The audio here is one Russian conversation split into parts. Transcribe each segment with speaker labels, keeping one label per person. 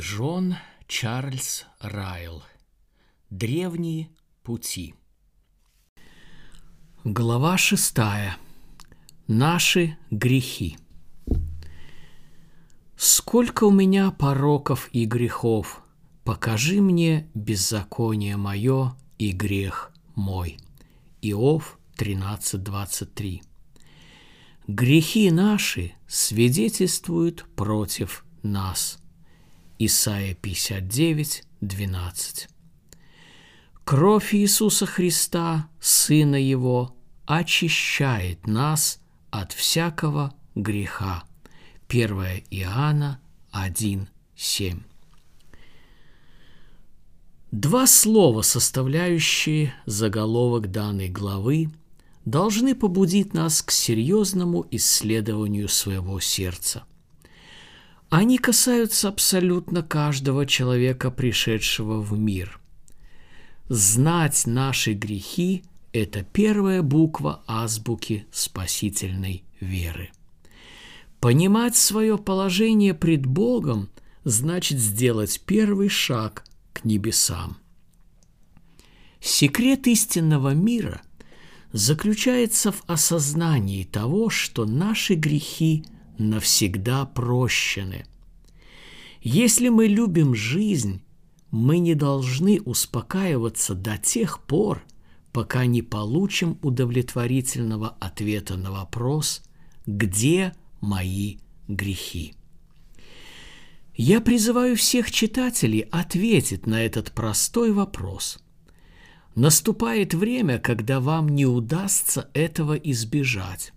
Speaker 1: Джон Чарльз Райл. Древние пути. Глава шестая. Наши грехи. Сколько у меня пороков и грехов, покажи мне беззаконие мое и грех мой. Иов 13.23. Грехи наши свидетельствуют против нас. Исайя 59, 12. Кровь Иисуса Христа, Сына Его, очищает нас от всякого греха. 1 Иоанна 1, 7. Два слова, составляющие заголовок данной главы, должны побудить нас к серьезному исследованию своего сердца. Они касаются абсолютно каждого человека, пришедшего в мир. Знать наши грехи – это первая буква азбуки спасительной веры. Понимать свое положение пред Богом значит сделать первый шаг к небесам. Секрет истинного мира заключается в осознании того, что наши грехи навсегда прощены. Если мы любим жизнь, мы не должны успокаиваться до тех пор, пока не получим удовлетворительного ответа на вопрос «Где мои грехи?» Я призываю всех читателей ответить на этот простой вопрос. Наступает время, когда вам не удастся этого избежать.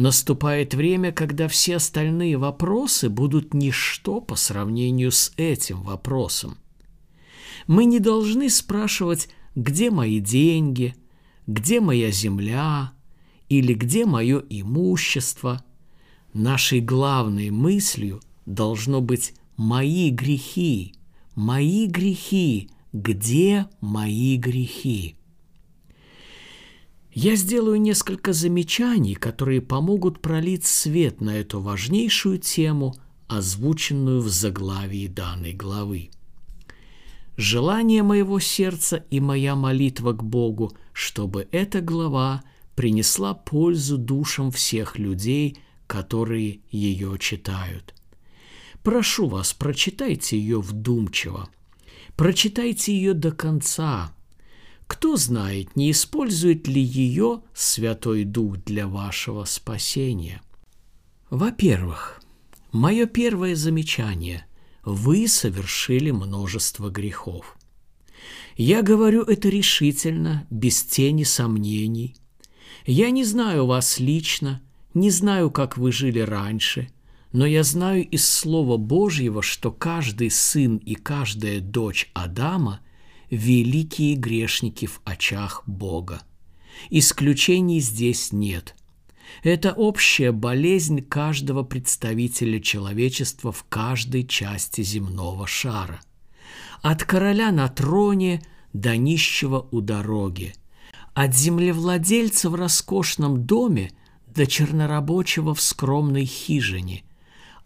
Speaker 1: Наступает время, когда все остальные вопросы будут ничто по сравнению с этим вопросом. Мы не должны спрашивать, где мои деньги, где моя земля или где мое имущество. Нашей главной мыслью – должно быть «мои грехи», «мои грехи», «где мои грехи». Я сделаю несколько замечаний, которые помогут пролить свет на эту важнейшую тему, озвученную в заглавии данной главы. Желание моего сердца и моя молитва к Богу, чтобы эта глава принесла пользу душам всех людей, которые ее читают – Прошу вас, прочитайте ее вдумчиво. Прочитайте ее до конца. Кто знает, не использует ли ее Святой Дух для вашего спасения. Во-первых, мое первое замечание – вы совершили множество грехов. Я говорю это решительно, без тени сомнений. Я не знаю вас лично, не знаю, как вы жили раньше – но я знаю из Слова Божьего, что каждый сын и каждая дочь Адама – великие грешники в очах Бога. Исключений здесь нет. Это общая болезнь каждого представителя человечества в каждой части земного шара. От короля на троне до нищего у дороги, от землевладельца в роскошном доме до чернорабочего в скромной хижине –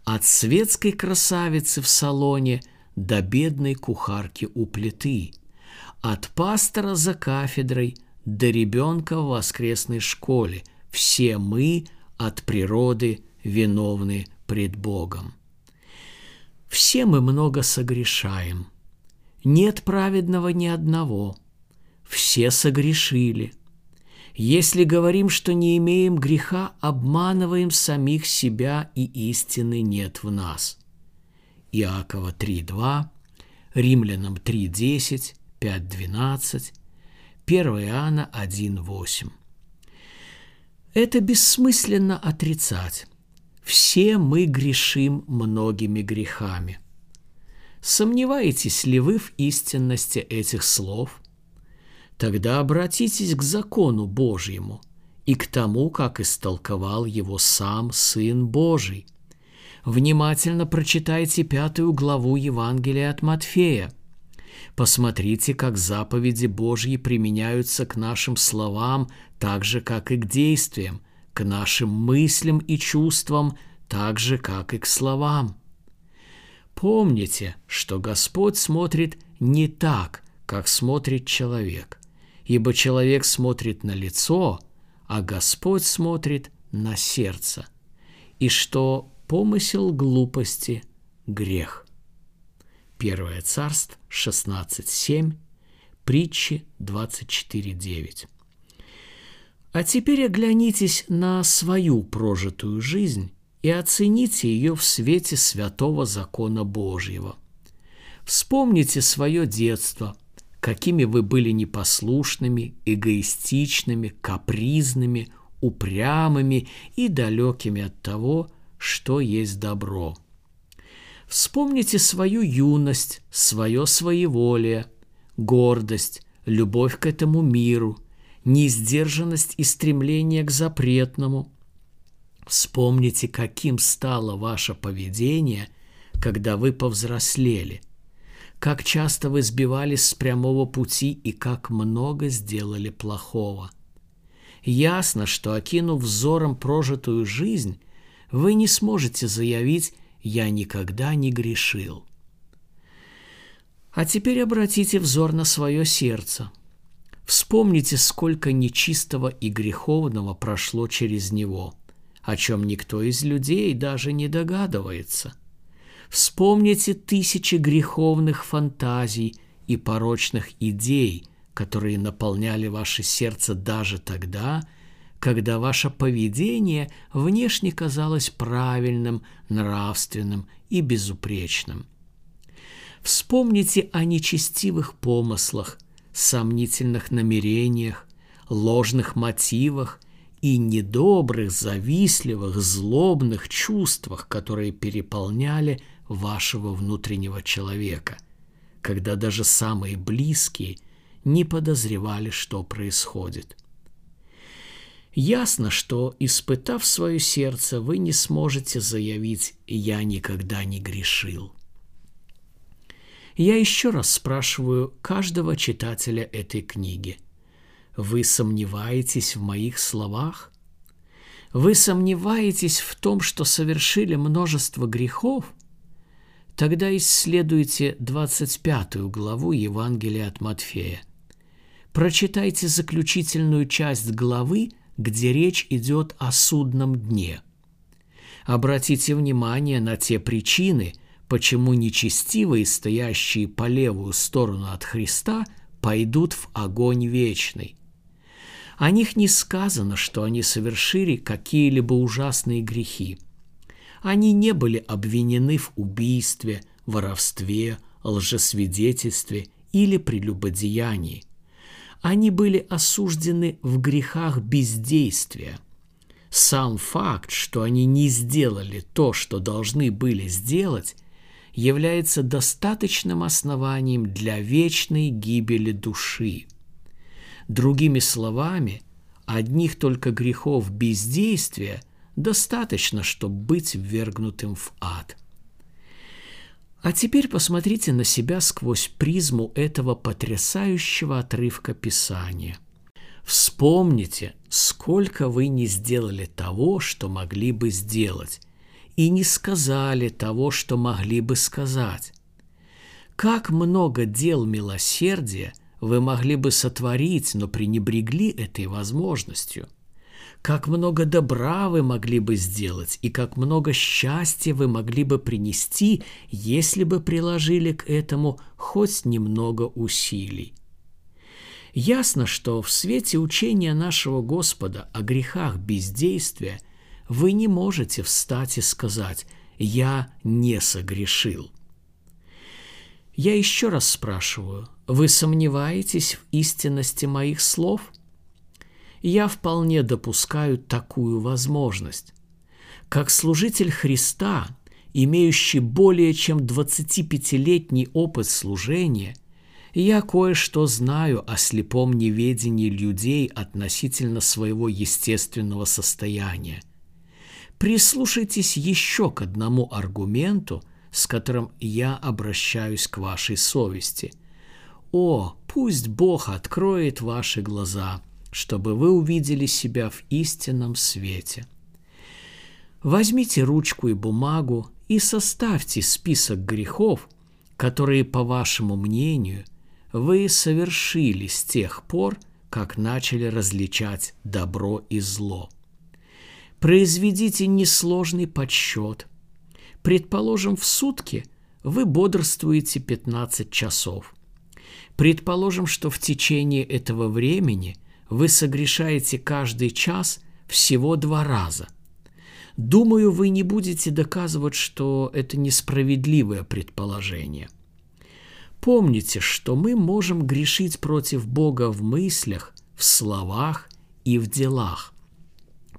Speaker 1: от светской красавицы в салоне до бедной кухарки у плиты, от пастора за кафедрой до ребенка в воскресной школе. Все мы от природы виновны пред Богом. Все мы много согрешаем. Нет праведного ни одного. Все согрешили – если говорим, что не имеем греха, обманываем самих себя, и истины нет в нас. Иакова 3.2, Римлянам 3.10, 5.12, 1 Иоанна 1.8. Это бессмысленно отрицать. Все мы грешим многими грехами. Сомневаетесь ли вы в истинности этих слов – тогда обратитесь к закону Божьему и к тому, как истолковал его сам Сын Божий. Внимательно прочитайте пятую главу Евангелия от Матфея. Посмотрите, как заповеди Божьи применяются к нашим словам, так же, как и к действиям, к нашим мыслям и чувствам, так же, как и к словам. Помните, что Господь смотрит не так, как смотрит человек, ибо человек смотрит на лицо, а Господь смотрит на сердце, и что помысел глупости – грех. Первое царство 16.7, притчи 24.9. А теперь оглянитесь на свою прожитую жизнь и оцените ее в свете святого закона Божьего. Вспомните свое детство, какими вы были непослушными, эгоистичными, капризными, упрямыми и далекими от того, что есть добро. Вспомните свою юность, свое своеволие, гордость, любовь к этому миру, неиздержанность и стремление к запретному. Вспомните, каким стало ваше поведение, когда вы повзрослели, как часто вы сбивались с прямого пути и как много сделали плохого. Ясно, что, окинув взором прожитую жизнь, вы не сможете заявить «я никогда не грешил». А теперь обратите взор на свое сердце. Вспомните, сколько нечистого и греховного прошло через него, о чем никто из людей даже не догадывается. Вспомните тысячи греховных фантазий и порочных идей, которые наполняли ваше сердце даже тогда, когда ваше поведение внешне казалось правильным, нравственным и безупречным. Вспомните о нечестивых помыслах, сомнительных намерениях, ложных мотивах и недобрых, завистливых, злобных чувствах, которые переполняли вашего внутреннего человека, когда даже самые близкие не подозревали, что происходит. Ясно, что, испытав свое сердце, вы не сможете заявить «я никогда не грешил». Я еще раз спрашиваю каждого читателя этой книги. Вы сомневаетесь в моих словах? Вы сомневаетесь в том, что совершили множество грехов? Тогда исследуйте 25 главу Евангелия от Матфея. Прочитайте заключительную часть главы, где речь идет о судном дне. Обратите внимание на те причины – почему нечестивые, стоящие по левую сторону от Христа, пойдут в огонь вечный. О них не сказано, что они совершили какие-либо ужасные грехи. Они не были обвинены в убийстве, воровстве, лжесвидетельстве или прелюбодеянии. Они были осуждены в грехах бездействия. Сам факт, что они не сделали то, что должны были сделать, является достаточным основанием для вечной гибели души. Другими словами, одних только грехов бездействия достаточно, чтобы быть ввергнутым в ад. А теперь посмотрите на себя сквозь призму этого потрясающего отрывка Писания. Вспомните, сколько вы не сделали того, что могли бы сделать, и не сказали того, что могли бы сказать. Как много дел милосердия вы могли бы сотворить, но пренебрегли этой возможностью. Как много добра вы могли бы сделать, и как много счастья вы могли бы принести, если бы приложили к этому хоть немного усилий. Ясно, что в свете учения нашего Господа о грехах бездействия – вы не можете встать и сказать «я не согрешил». Я еще раз спрашиваю, вы сомневаетесь в истинности моих слов? Я вполне допускаю такую возможность. Как служитель Христа, имеющий более чем 25-летний опыт служения, я кое-что знаю о слепом неведении людей относительно своего естественного состояния – Прислушайтесь еще к одному аргументу, с которым я обращаюсь к вашей совести. О, пусть Бог откроет ваши глаза, чтобы вы увидели себя в истинном свете. Возьмите ручку и бумагу и составьте список грехов, которые, по вашему мнению, вы совершили с тех пор, как начали различать добро и зло. Произведите несложный подсчет. Предположим, в сутки вы бодрствуете 15 часов. Предположим, что в течение этого времени вы согрешаете каждый час всего два раза. Думаю, вы не будете доказывать, что это несправедливое предположение. Помните, что мы можем грешить против Бога в мыслях, в словах и в делах.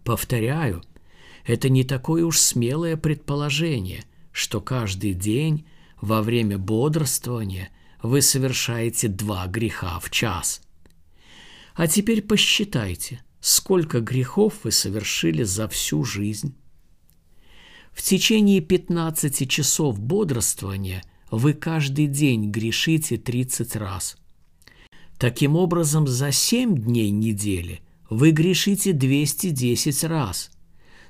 Speaker 1: Повторяю, это не такое уж смелое предположение, что каждый день во время бодрствования вы совершаете два греха в час. А теперь посчитайте, сколько грехов вы совершили за всю жизнь. В течение 15 часов бодрствования вы каждый день грешите 30 раз. Таким образом, за 7 дней недели вы грешите 210 раз.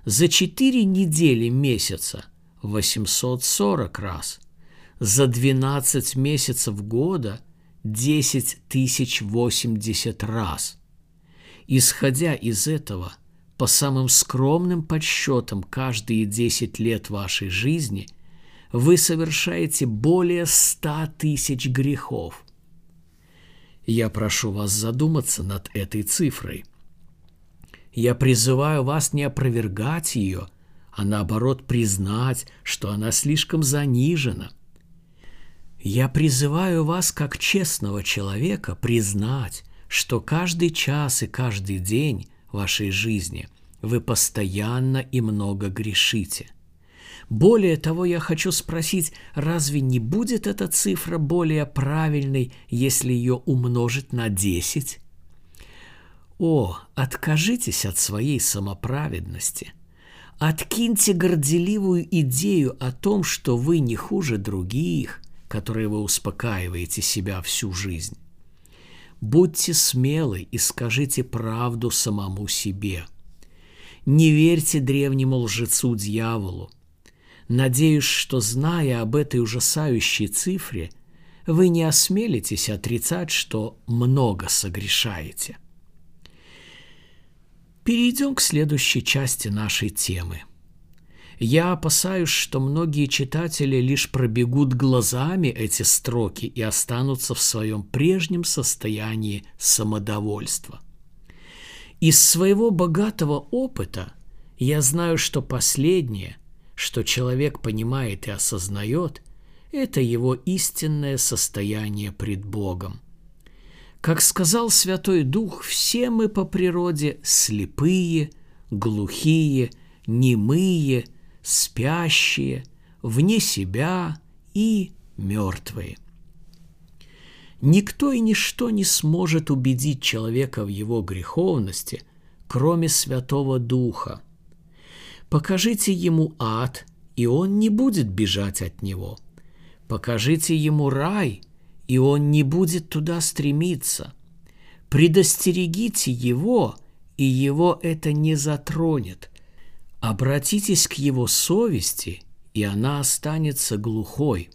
Speaker 1: За 4 недели месяца – 840 раз. За 12 месяцев года – 10 тысяч 80 раз. Исходя из этого – по самым скромным подсчетам, каждые 10 лет вашей жизни вы совершаете более 100 тысяч грехов. Я прошу вас задуматься над этой цифрой. Я призываю вас не опровергать ее, а наоборот признать, что она слишком занижена. Я призываю вас, как честного человека, признать, что каждый час и каждый день вашей жизни вы постоянно и много грешите. Более того, я хочу спросить, разве не будет эта цифра более правильной, если ее умножить на 10? О, откажитесь от своей самоправедности. Откиньте горделивую идею о том, что вы не хуже других, которые вы успокаиваете себя всю жизнь. Будьте смелы и скажите правду самому себе. Не верьте древнему лжецу дьяволу. Надеюсь, что, зная об этой ужасающей цифре, вы не осмелитесь отрицать, что много согрешаете. Перейдем к следующей части нашей темы – я опасаюсь, что многие читатели лишь пробегут глазами эти строки и останутся в своем прежнем состоянии самодовольства. Из своего богатого опыта я знаю, что последнее, что человек понимает и осознает, это его истинное состояние пред Богом. Как сказал Святой Дух, все мы по природе слепые, глухие, немые – спящие, вне себя и мертвые. Никто и ничто не сможет убедить человека в его греховности, кроме Святого Духа. Покажите ему ад, и он не будет бежать от него. Покажите ему рай, и он не будет туда стремиться. Предостерегите его, и его это не затронет – Обратитесь к его совести, и она останется глухой.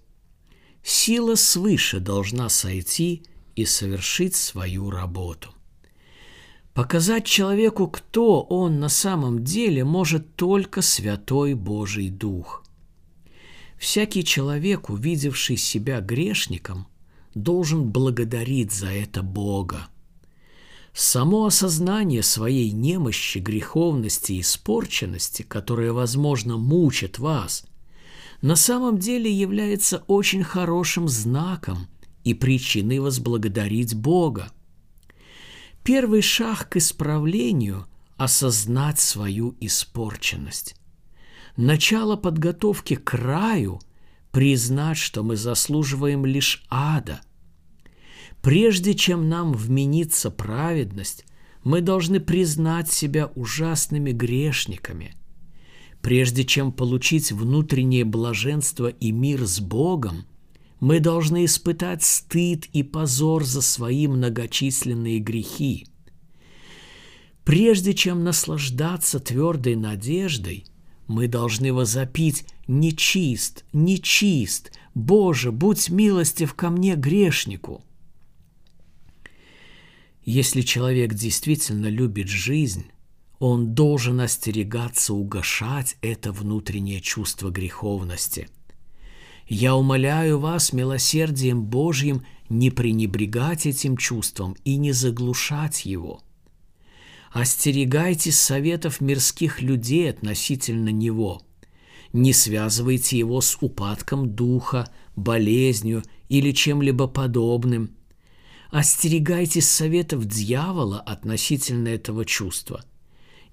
Speaker 1: Сила свыше должна сойти и совершить свою работу. Показать человеку, кто он на самом деле, может только Святой Божий Дух. Всякий человек, увидевший себя грешником, должен благодарить за это Бога. Само осознание своей немощи, греховности и испорченности, которая, возможно, мучит вас, на самом деле является очень хорошим знаком и причиной возблагодарить Бога. Первый шаг к исправлению – осознать свою испорченность. Начало подготовки к раю – признать, что мы заслуживаем лишь ада – Прежде чем нам вменится праведность, мы должны признать себя ужасными грешниками. Прежде чем получить внутреннее блаженство и мир с Богом, мы должны испытать стыд и позор за свои многочисленные грехи. Прежде чем наслаждаться твердой надеждой, мы должны возопить «Нечист, нечист! Боже, будь милостив ко мне, грешнику!» Если человек действительно любит жизнь, он должен остерегаться угошать это внутреннее чувство греховности. Я умоляю вас милосердием Божьим не пренебрегать этим чувством и не заглушать его. Остерегайтесь советов мирских людей относительно него. Не связывайте его с упадком духа, болезнью или чем-либо подобным. Остерегайтесь советов дьявола относительно этого чувства –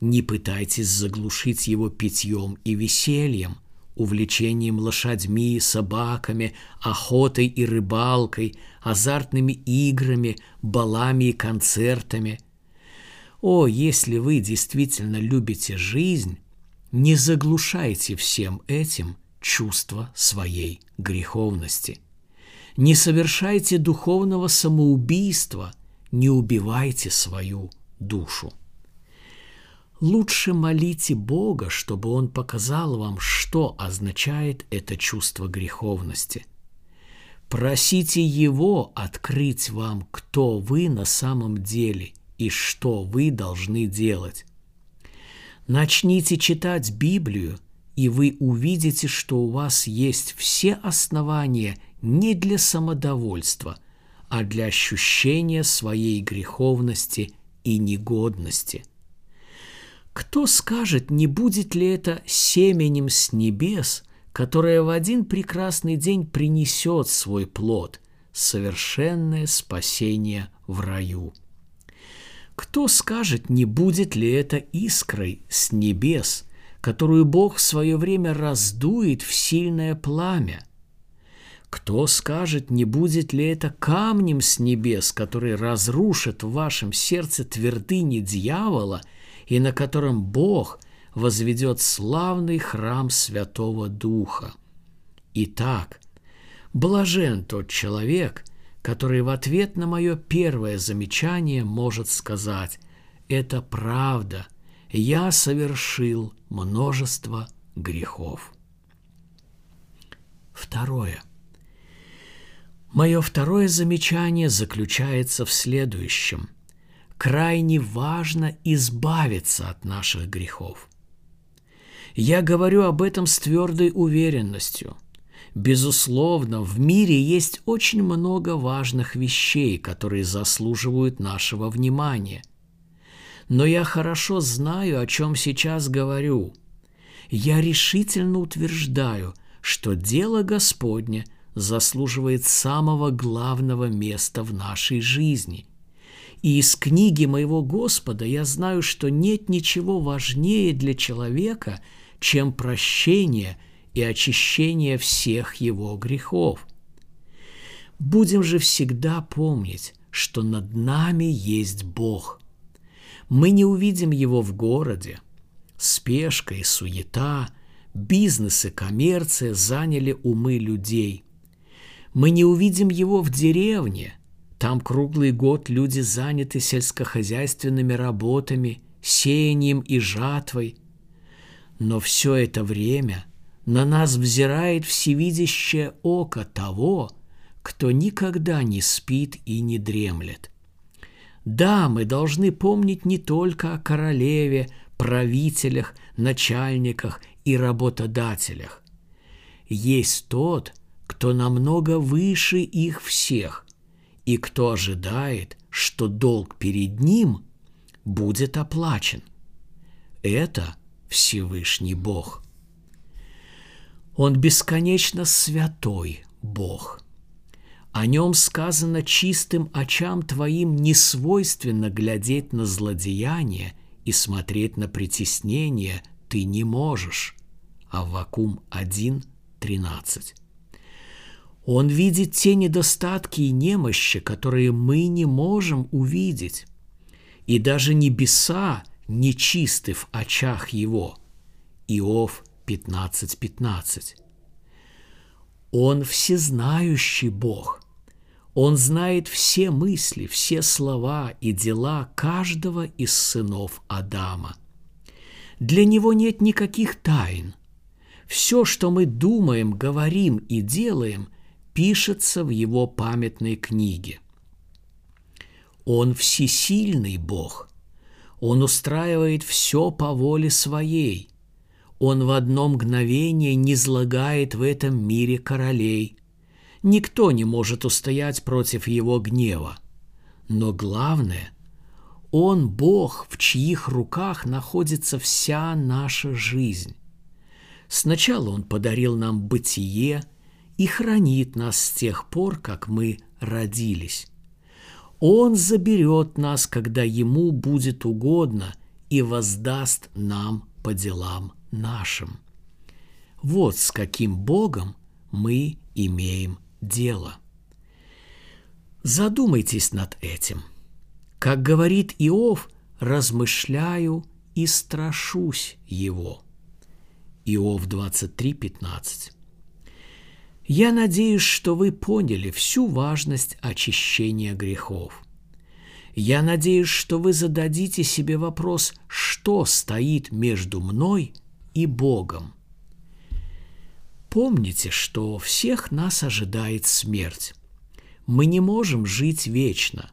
Speaker 1: не пытайтесь заглушить его питьем и весельем, увлечением лошадьми, собаками, охотой и рыбалкой, азартными играми, балами и концертами. О, если вы действительно любите жизнь, не заглушайте всем этим чувство своей греховности. Не совершайте духовного самоубийства, не убивайте свою душу. Лучше молите Бога, чтобы Он показал вам, что означает это чувство греховности. Просите Его открыть вам, кто вы на самом деле и что вы должны делать. Начните читать Библию, и вы увидите, что у вас есть все основания не для самодовольства, а для ощущения своей греховности и негодности – кто скажет, не будет ли это семенем с небес, которое в один прекрасный день принесет свой плод, совершенное спасение в раю? Кто скажет, не будет ли это искрой с небес, которую Бог в свое время раздует в сильное пламя? Кто скажет, не будет ли это камнем с небес, который разрушит в вашем сердце твердыни дьявола – и на котором Бог возведет славный храм Святого Духа. Итак, блажен тот человек, который в ответ на мое первое замечание может сказать «Это правда, я совершил множество грехов». Второе. Мое второе замечание заключается в следующем – крайне важно избавиться от наших грехов. Я говорю об этом с твердой уверенностью. Безусловно, в мире есть очень много важных вещей, которые заслуживают нашего внимания. Но я хорошо знаю, о чем сейчас говорю. Я решительно утверждаю, что дело Господне заслуживает самого главного места в нашей жизни – и из книги моего Господа я знаю, что нет ничего важнее для человека, чем прощение и очищение всех его грехов. Будем же всегда помнить, что над нами есть Бог. Мы не увидим Его в городе. Спешка и суета, бизнес и коммерция заняли умы людей. Мы не увидим Его в деревне, там круглый год люди заняты сельскохозяйственными работами, сеянием и жатвой. Но все это время на нас взирает всевидящее око того, кто никогда не спит и не дремлет. Да, мы должны помнить не только о королеве, правителях, начальниках и работодателях. Есть тот, кто намного выше их всех, и кто ожидает, что долг перед ним будет оплачен. Это Всевышний Бог. Он бесконечно святой Бог. О нем сказано чистым очам твоим не свойственно глядеть на злодеяние и смотреть на притеснение ты не можешь. Аввакум 1, 13. Он видит те недостатки и немощи, которые мы не можем увидеть. И даже небеса нечисты в очах Его. Иов 15.15. 15. Он всезнающий Бог. Он знает все мысли, все слова и дела каждого из сынов Адама. Для него нет никаких тайн. Все, что мы думаем, говорим и делаем, пишется в его памятной книге. Он всесильный Бог. Он устраивает все по воле своей. Он в одно мгновение не злагает в этом мире королей. Никто не может устоять против его гнева. Но главное, Он Бог, в чьих руках находится вся наша жизнь. Сначала Он подарил нам бытие и хранит нас с тех пор, как мы родились. Он заберет нас, когда Ему будет угодно, и воздаст нам по делам нашим. Вот с каким Богом мы имеем дело. Задумайтесь над этим. Как говорит Иов, размышляю и страшусь его. Иов 23:15. Я надеюсь, что вы поняли всю важность очищения грехов. Я надеюсь, что вы зададите себе вопрос, что стоит между мной и Богом. Помните, что всех нас ожидает смерть. Мы не можем жить вечно.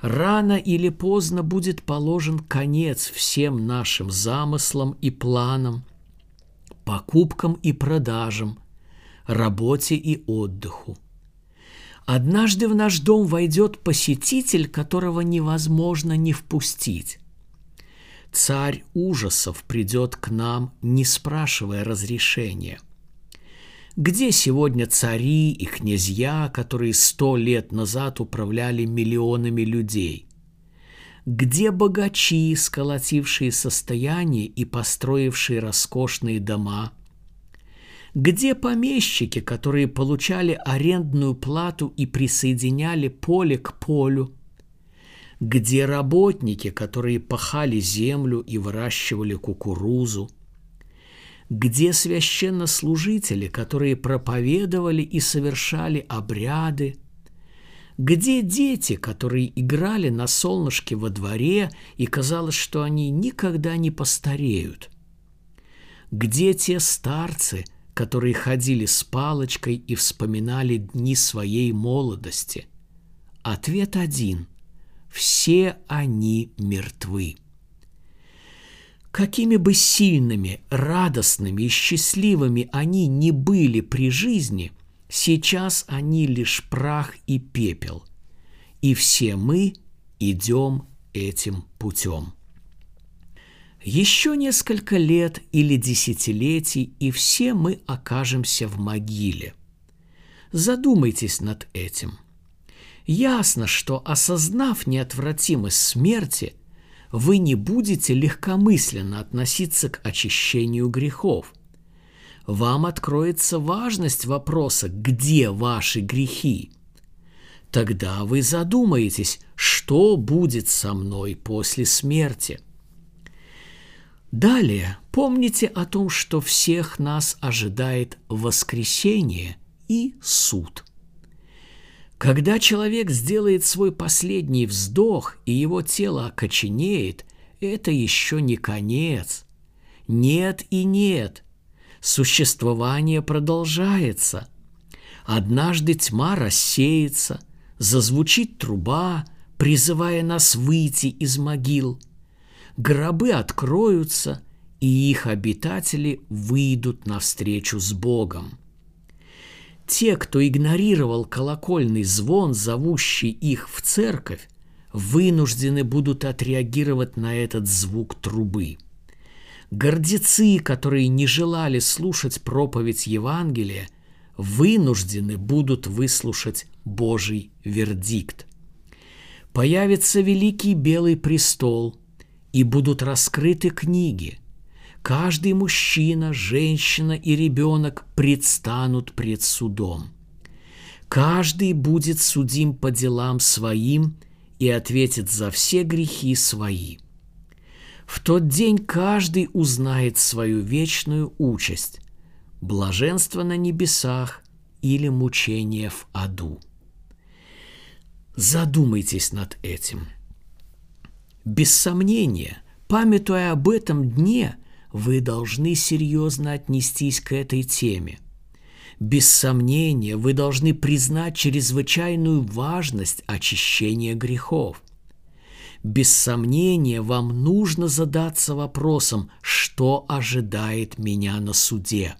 Speaker 1: Рано или поздно будет положен конец всем нашим замыслам и планам, покупкам и продажам, работе и отдыху. Однажды в наш дом войдет посетитель, которого невозможно не впустить. Царь ужасов придет к нам, не спрашивая разрешения. Где сегодня цари и князья, которые сто лет назад управляли миллионами людей? Где богачи, сколотившие состояние и построившие роскошные дома – где помещики, которые получали арендную плату и присоединяли поле к полю? Где работники, которые пахали землю и выращивали кукурузу? Где священнослужители, которые проповедовали и совершали обряды? Где дети, которые играли на солнышке во дворе, и казалось, что они никогда не постареют? Где те старцы, которые ходили с палочкой и вспоминали дни своей молодости? Ответ один – все они мертвы. Какими бы сильными, радостными и счастливыми они ни были при жизни, сейчас они лишь прах и пепел. И все мы идем этим путем. Еще несколько лет или десятилетий, и все мы окажемся в могиле. Задумайтесь над этим. Ясно, что осознав неотвратимость смерти, вы не будете легкомысленно относиться к очищению грехов. Вам откроется важность вопроса «Где ваши грехи?». Тогда вы задумаетесь, что будет со мной после смерти – Далее помните о том, что всех нас ожидает воскресение и суд. Когда человек сделает свой последний вздох и его тело окоченеет, это еще не конец. Нет и нет. Существование продолжается. Однажды тьма рассеется, зазвучит труба, призывая нас выйти из могил – гробы откроются, и их обитатели выйдут навстречу с Богом. Те, кто игнорировал колокольный звон, зовущий их в церковь, вынуждены будут отреагировать на этот звук трубы. Гордецы, которые не желали слушать проповедь Евангелия, вынуждены будут выслушать Божий вердикт. Появится великий белый престол – и будут раскрыты книги. Каждый мужчина, женщина и ребенок предстанут пред судом. Каждый будет судим по делам своим и ответит за все грехи свои. В тот день каждый узнает свою вечную участь – блаженство на небесах или мучение в аду. Задумайтесь над этим – без сомнения, памятуя об этом дне, вы должны серьезно отнестись к этой теме. Без сомнения, вы должны признать чрезвычайную важность очищения грехов. Без сомнения, вам нужно задаться вопросом, что ожидает меня на суде.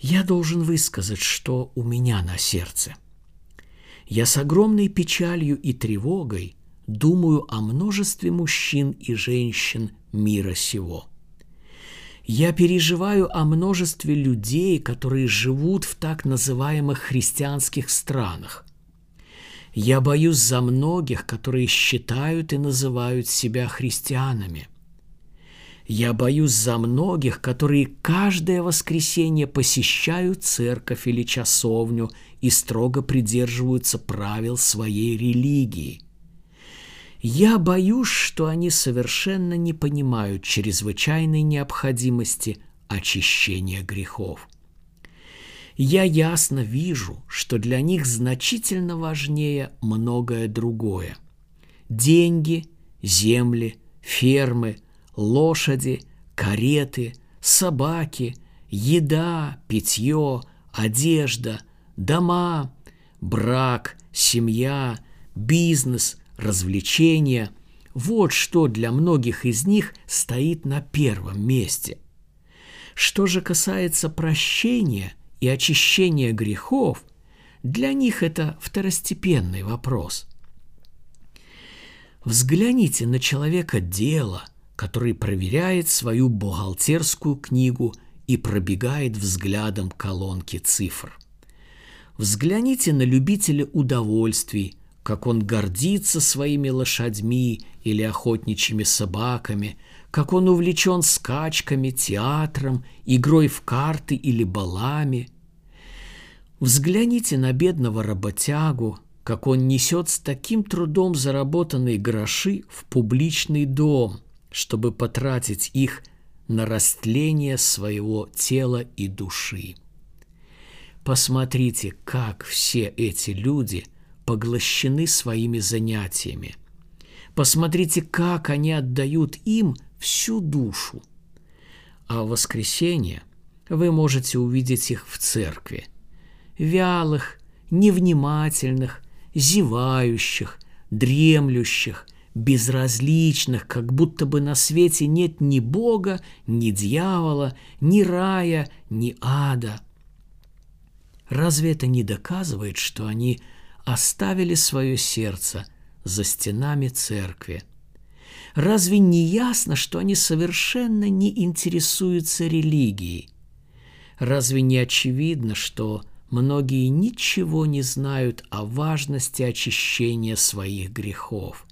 Speaker 1: Я должен высказать, что у меня на сердце. Я с огромной печалью и тревогой думаю о множестве мужчин и женщин мира сего – я переживаю о множестве людей, которые живут в так называемых христианских странах. Я боюсь за многих, которые считают и называют себя христианами. Я боюсь за многих, которые каждое воскресенье посещают церковь или часовню и строго придерживаются правил своей религии. Я боюсь, что они совершенно не понимают чрезвычайной необходимости очищения грехов. Я ясно вижу, что для них значительно важнее многое другое. Деньги, земли, фермы, лошади, кареты, собаки, еда, питье, одежда, дома, брак, семья, бизнес – развлечения – вот что для многих из них стоит на первом месте. Что же касается прощения и очищения грехов, для них это второстепенный вопрос. Взгляните на человека дела, который проверяет свою бухгалтерскую книгу и пробегает взглядом колонки цифр. Взгляните на любителя удовольствий – как он гордится своими лошадьми или охотничьими собаками, как он увлечен скачками, театром, игрой в карты или балами. Взгляните на бедного работягу, как он несет с таким трудом заработанные гроши в публичный дом, чтобы потратить их на растление своего тела и души. Посмотрите, как все эти люди – поглощены своими занятиями. Посмотрите, как они отдают им всю душу. А в воскресенье вы можете увидеть их в церкви. Вялых, невнимательных, зевающих, дремлющих, безразличных, как будто бы на свете нет ни Бога, ни дьявола, ни рая, ни ада. Разве это не доказывает, что они оставили свое сердце за стенами церкви. Разве не ясно, что они совершенно не интересуются религией? Разве не очевидно, что многие ничего не знают о важности очищения своих грехов?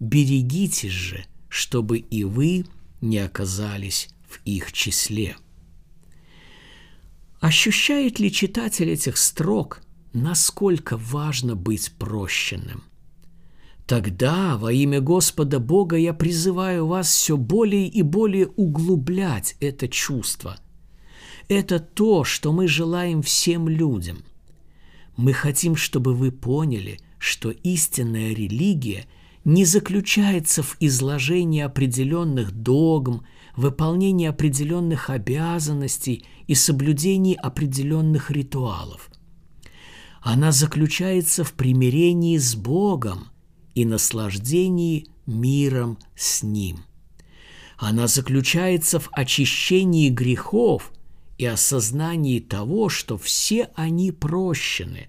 Speaker 1: Берегитесь же, чтобы и вы не оказались в их числе. Ощущает ли читатель этих строк – насколько важно быть прощенным. Тогда во имя Господа Бога я призываю вас все более и более углублять это чувство. Это то, что мы желаем всем людям. Мы хотим, чтобы вы поняли, что истинная религия не заключается в изложении определенных догм, выполнении определенных обязанностей и соблюдении определенных ритуалов – она заключается в примирении с Богом и наслаждении миром с Ним. Она заключается в очищении грехов и осознании того, что все они прощены.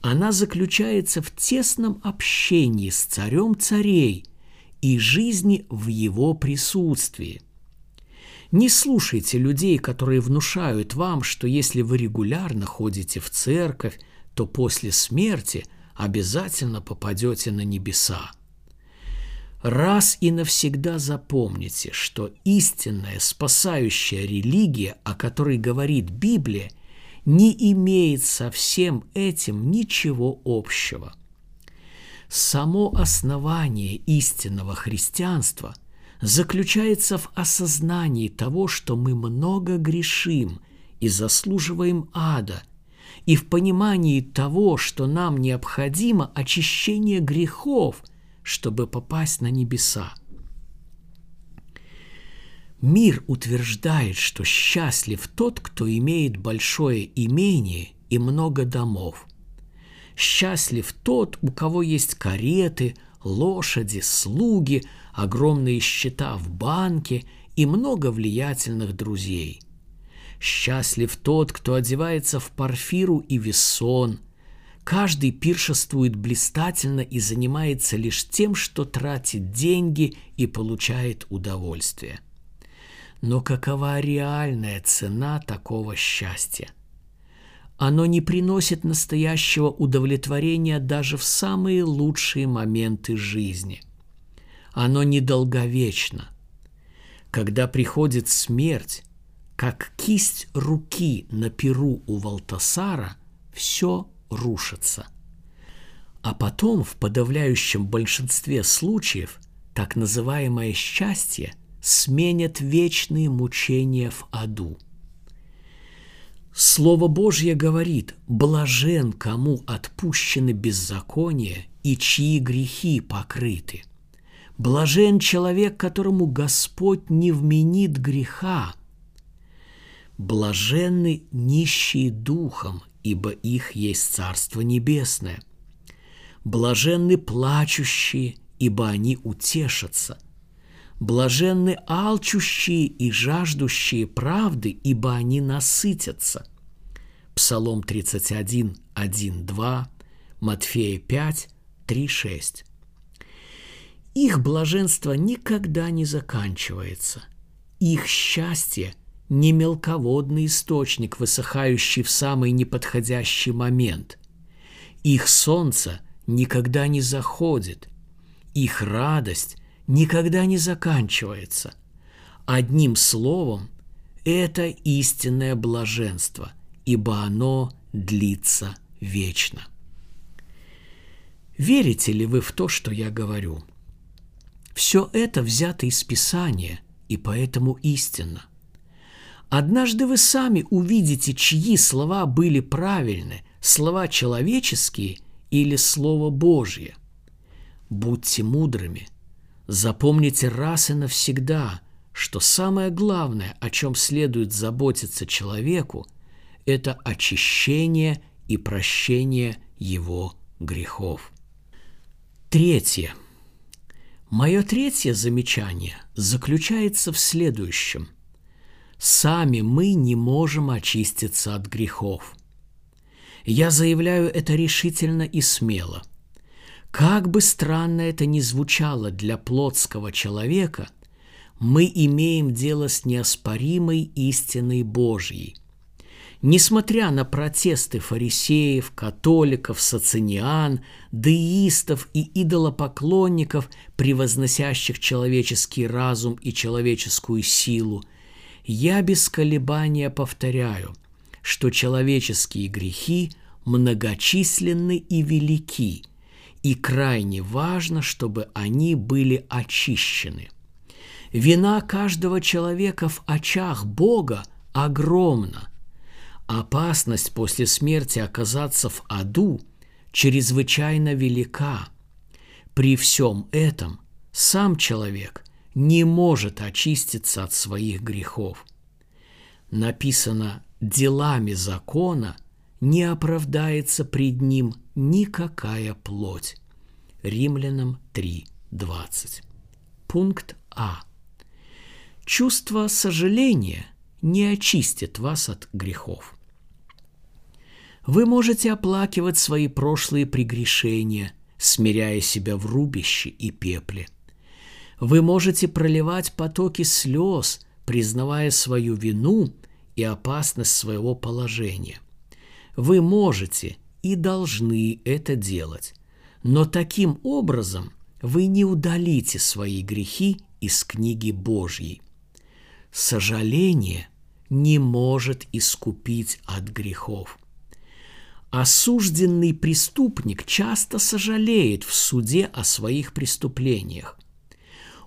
Speaker 1: Она заключается в тесном общении с царем царей и жизни в его присутствии. Не слушайте людей, которые внушают вам, что если вы регулярно ходите в церковь, то после смерти обязательно попадете на небеса. Раз и навсегда запомните, что истинная спасающая религия, о которой говорит Библия, не имеет со всем этим ничего общего. Само основание истинного христианства – заключается в осознании того, что мы много грешим и заслуживаем ада, и в понимании того, что нам необходимо очищение грехов, чтобы попасть на небеса. Мир утверждает, что счастлив тот, кто имеет большое имение и много домов. Счастлив тот, у кого есть кареты, лошади, слуги, огромные счета в банке и много влиятельных друзей. Счастлив тот, кто одевается в парфиру и весон. Каждый пиршествует блистательно и занимается лишь тем, что тратит деньги и получает удовольствие. Но какова реальная цена такого счастья? Оно не приносит настоящего удовлетворения даже в самые лучшие моменты жизни. Оно недолговечно. Когда приходит смерть, как кисть руки на перу у Валтасара, все рушится. А потом, в подавляющем большинстве случаев, так называемое счастье сменят вечные мучения в аду. Слово Божье говорит, блажен, кому отпущены беззакония и чьи грехи покрыты. Блажен человек, которому Господь не вменит греха – Блаженны нищие духом, ибо их есть Царство Небесное. Блаженны плачущие, ибо они утешатся. Блаженны алчущие и жаждущие правды, ибо они насытятся. Псалом 31, 1, 2, Матфея 5, 3, 6. Их блаженство никогда не заканчивается. Их счастье – не мелководный источник, высыхающий в самый неподходящий момент. Их солнце никогда не заходит, их радость никогда не заканчивается. Одним словом, это истинное блаженство, ибо оно длится вечно. Верите ли вы в то, что я говорю? Все это взято из Писания, и поэтому истинно – Однажды вы сами увидите, чьи слова были правильны, слова человеческие или Слово Божье. Будьте мудрыми. Запомните раз и навсегда, что самое главное, о чем следует заботиться человеку, это очищение и прощение его грехов. Третье. Мое третье замечание заключается в следующем. Сами мы не можем очиститься от грехов. Я заявляю это решительно и смело. Как бы странно это ни звучало для плотского человека, мы имеем дело с неоспоримой истиной Божьей. Несмотря на протесты фарисеев, католиков, сациниан, деистов и идолопоклонников, превозносящих человеческий разум и человеческую силу – я без колебания повторяю, что человеческие грехи многочисленны и велики, и крайне важно, чтобы они были очищены. Вина каждого человека в очах Бога огромна. Опасность после смерти оказаться в аду чрезвычайно велика. При всем этом сам человек не может очиститься от своих грехов. Написано «делами закона не оправдается пред ним никакая плоть». Римлянам 3.20. Пункт А. Чувство сожаления не очистит вас от грехов. Вы можете оплакивать свои прошлые прегрешения, смиряя себя в рубище и пепле – вы можете проливать потоки слез, признавая свою вину и опасность своего положения. Вы можете и должны это делать, но таким образом вы не удалите свои грехи из книги Божьей. Сожаление не может искупить от грехов. Осужденный преступник часто сожалеет в суде о своих преступлениях.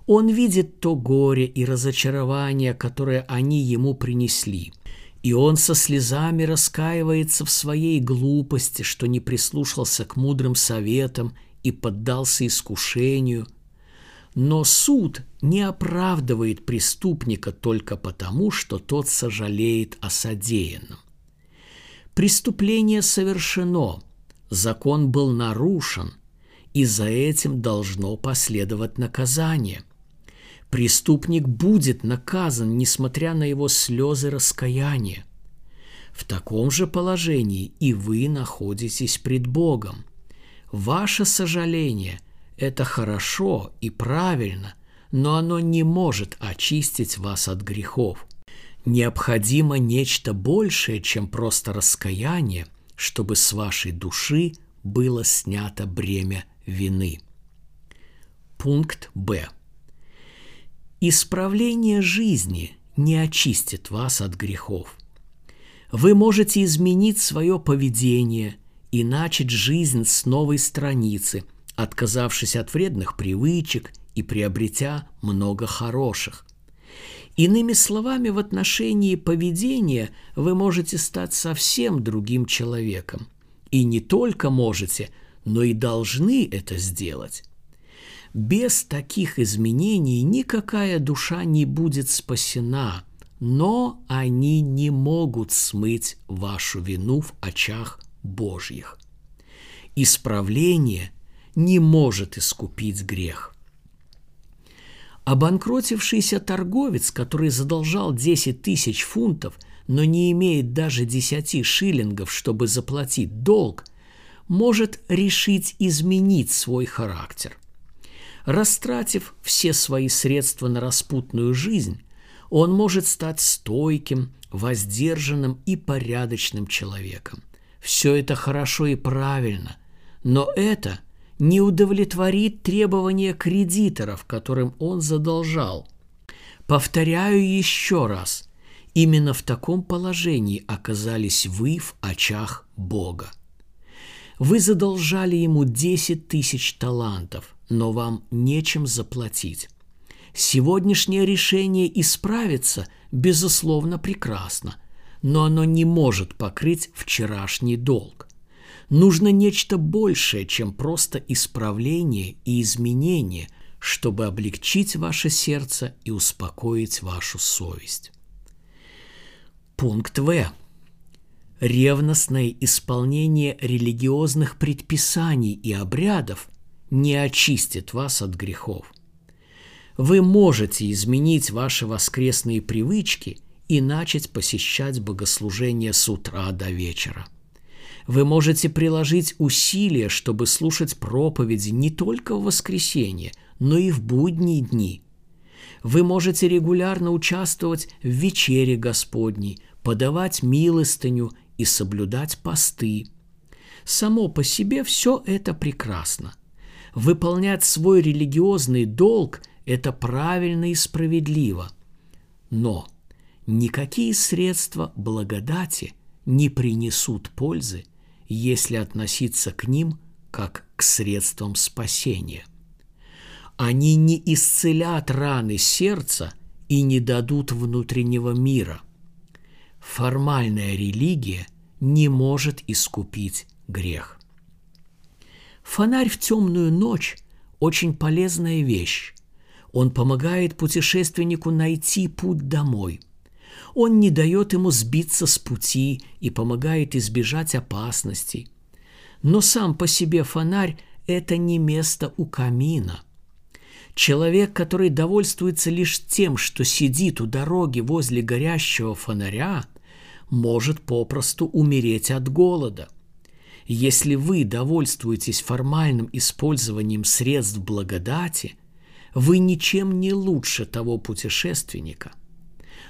Speaker 1: Он видит то горе и разочарование, которое они ему принесли. И он со слезами раскаивается в своей глупости, что не прислушался к мудрым советам и поддался искушению. Но суд не оправдывает преступника только потому, что тот сожалеет о содеянном. Преступление совершено, закон был нарушен, и за этим должно последовать наказание. Преступник будет наказан, несмотря на его слезы раскаяния. В таком же положении и вы находитесь пред Богом. Ваше сожаление – это хорошо и правильно, но оно не может очистить вас от грехов. Необходимо нечто большее, чем просто раскаяние, чтобы с вашей души было снято бремя вины. Пункт Б. Исправление жизни не очистит вас от грехов. Вы можете изменить свое поведение и начать жизнь с новой страницы, отказавшись от вредных привычек и приобретя много хороших. Иными словами, в отношении поведения вы можете стать совсем другим человеком. И не только можете, но и должны это сделать. Без таких изменений никакая душа не будет спасена, но они не могут смыть вашу вину в очах Божьих. Исправление не может искупить грех. Обанкротившийся торговец, который задолжал 10 тысяч фунтов, но не имеет даже 10 шиллингов, чтобы заплатить долг, может решить изменить свой характер. Растратив все свои средства на распутную жизнь, он может стать стойким, воздержанным и порядочным человеком. Все это хорошо и правильно, но это не удовлетворит требования кредиторов, которым он задолжал. Повторяю еще раз, именно в таком положении оказались вы в очах Бога. Вы задолжали ему 10 тысяч талантов, но вам нечем заплатить. Сегодняшнее решение исправиться, безусловно, прекрасно, но оно не может покрыть вчерашний долг. Нужно нечто большее, чем просто исправление и изменение, чтобы облегчить ваше сердце и успокоить вашу совесть. Пункт В. Ревностное исполнение религиозных предписаний и обрядов не очистит вас от грехов. Вы можете изменить ваши воскресные привычки и начать посещать богослужение с утра до вечера – вы можете приложить усилия, чтобы слушать проповеди не только в воскресенье, но и в будние дни. Вы можете регулярно участвовать в вечере Господней, подавать милостыню и соблюдать посты. Само по себе все это прекрасно. Выполнять свой религиозный долг – это правильно и справедливо. Но никакие средства благодати не принесут пользы, если относиться к ним как к средствам спасения. Они не исцелят раны сердца и не дадут внутреннего мира. Формальная религия не может искупить грех. Фонарь в темную ночь – очень полезная вещь. Он помогает путешественнику найти путь домой – он не дает ему сбиться с пути и помогает избежать опасностей. Но сам по себе фонарь – это не место у камина. Человек, который довольствуется лишь тем, что сидит у дороги возле горящего фонаря, может попросту умереть от голода. Если вы довольствуетесь формальным использованием средств благодати, вы ничем не лучше того путешественника,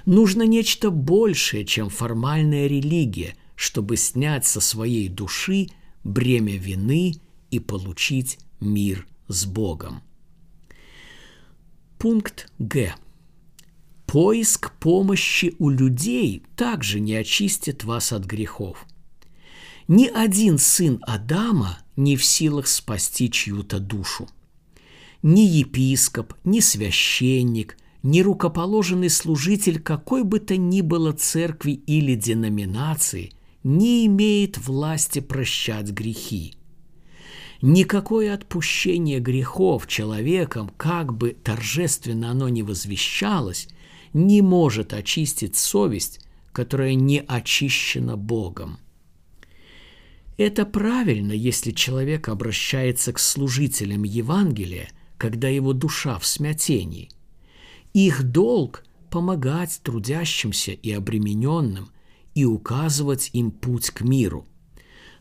Speaker 1: Нужно нечто большее, чем формальная религия, чтобы снять со своей души бремя вины и получить мир с Богом. Пункт Г. Поиск помощи у людей также не очистит вас от грехов. Ни один сын Адама не в силах спасти чью-то душу. Ни епископ, ни священник, нерукоположенный служитель какой бы то ни было церкви или деноминации не имеет власти прощать грехи. Никакое отпущение грехов человеком, как бы торжественно оно ни возвещалось, не может очистить совесть, которая не очищена Богом. Это правильно, если человек обращается к служителям Евангелия, когда его душа в смятении. Их долг – помогать трудящимся и обремененным и указывать им путь к миру.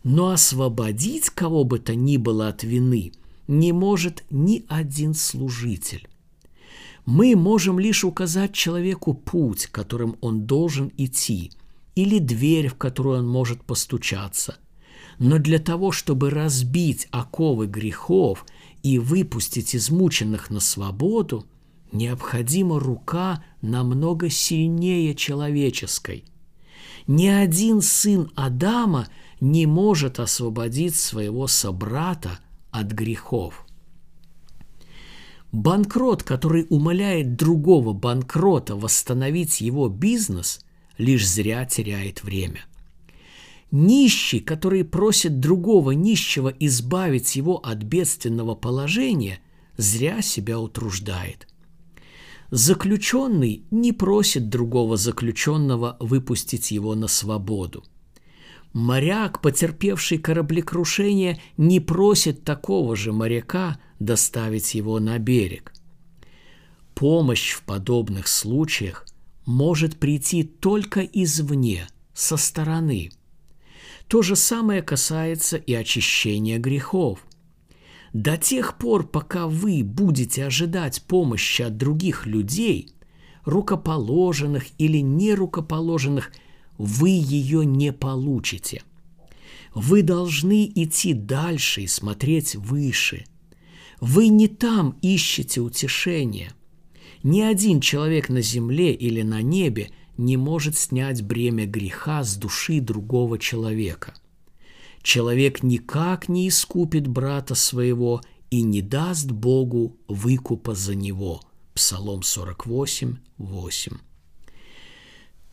Speaker 1: Но освободить кого бы то ни было от вины не может ни один служитель. Мы можем лишь указать человеку путь, которым он должен идти, или дверь, в которую он может постучаться. Но для того, чтобы разбить оковы грехов и выпустить измученных на свободу – необходима рука намного сильнее человеческой. Ни один сын Адама не может освободить своего собрата от грехов. Банкрот, который умоляет другого банкрота восстановить его бизнес, лишь зря теряет время. Нищий, который просит другого нищего избавить его от бедственного положения, зря себя утруждает. Заключенный не просит другого заключенного выпустить его на свободу. Моряк, потерпевший кораблекрушение, не просит такого же моряка доставить его на берег. Помощь в подобных случаях может прийти только извне, со стороны. То же самое касается и очищения грехов. До тех пор, пока вы будете ожидать помощи от других людей, рукоположенных или нерукоположенных, вы ее не получите. Вы должны идти дальше и смотреть выше. Вы не там ищете утешения. Ни один человек на земле или на небе не может снять бремя греха с души другого человека – человек никак не искупит брата своего и не даст Богу выкупа за него. Псалом 48, 8.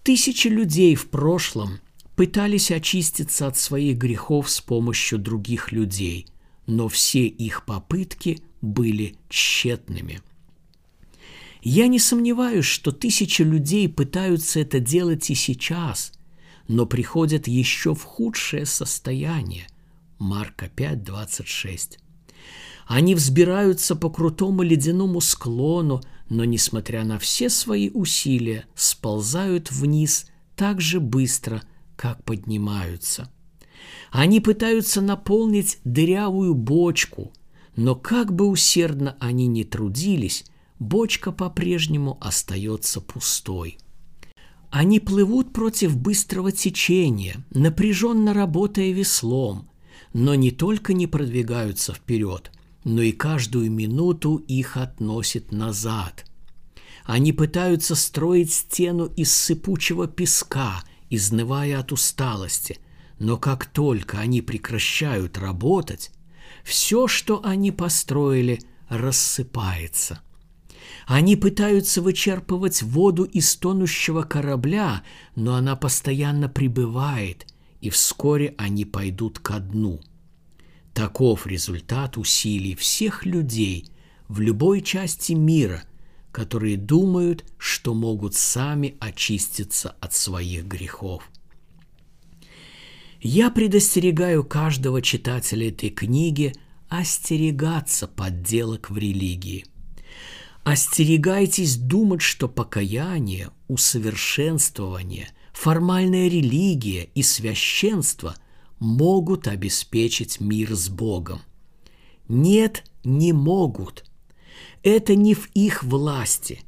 Speaker 1: Тысячи людей в прошлом пытались очиститься от своих грехов с помощью других людей, но все их попытки были тщетными. Я не сомневаюсь, что тысячи людей пытаются это делать и сейчас, но приходят еще в худшее состояние. Марка 5, 26. Они взбираются по крутому ледяному склону, но, несмотря на все свои усилия, сползают вниз так же быстро, как поднимаются. Они пытаются наполнить дырявую бочку, но как бы усердно они ни трудились, бочка по-прежнему остается пустой – они плывут против быстрого течения, напряженно работая веслом, но не только не продвигаются вперед, но и каждую минуту их относит назад. Они пытаются строить стену из сыпучего песка, изнывая от усталости, но как только они прекращают работать, все, что они построили, рассыпается – они пытаются вычерпывать воду из тонущего корабля, но она постоянно прибывает, и вскоре они пойдут ко дну. Таков результат усилий всех людей в любой части мира, которые думают, что могут сами очиститься от своих грехов. Я предостерегаю каждого читателя этой книги остерегаться подделок в религии – Остерегайтесь думать, что покаяние, усовершенствование, формальная религия и священство могут обеспечить мир с Богом. Нет, не могут. Это не в их власти.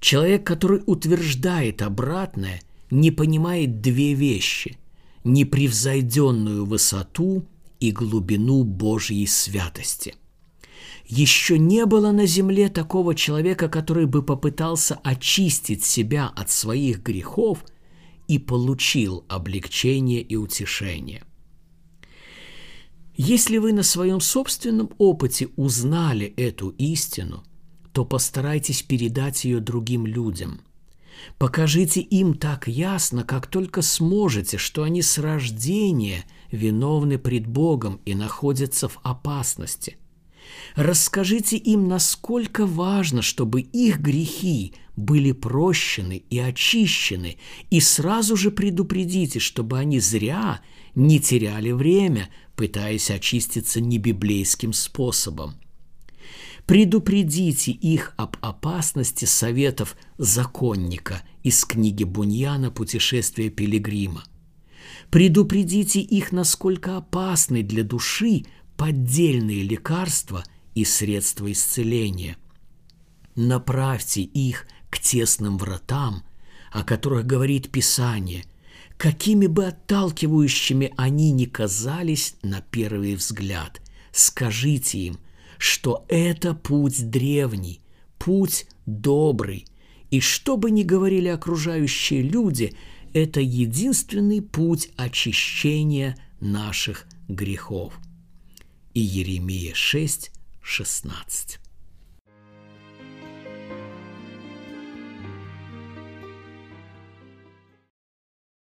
Speaker 1: Человек, который утверждает обратное, не понимает две вещи – непревзойденную высоту и глубину Божьей святости – еще не было на земле такого человека, который бы попытался очистить себя от своих грехов и получил облегчение и утешение. Если вы на своем собственном опыте узнали эту истину, то постарайтесь передать ее другим людям. Покажите им так ясно, как только сможете, что они с рождения виновны пред Богом и находятся в опасности. Расскажите им, насколько важно, чтобы их грехи были прощены и очищены, и сразу же предупредите, чтобы они зря не теряли время, пытаясь очиститься небиблейским способом – Предупредите их об опасности советов законника из книги Буньяна «Путешествие пилигрима». Предупредите их, насколько опасны для души поддельные лекарства и средства исцеления. Направьте их к тесным вратам, о которых говорит Писание, какими бы отталкивающими они ни казались на первый взгляд. Скажите им – что это путь древний, путь добрый, и что бы ни говорили окружающие люди, это единственный путь очищения наших грехов. И Еремия 6, 16.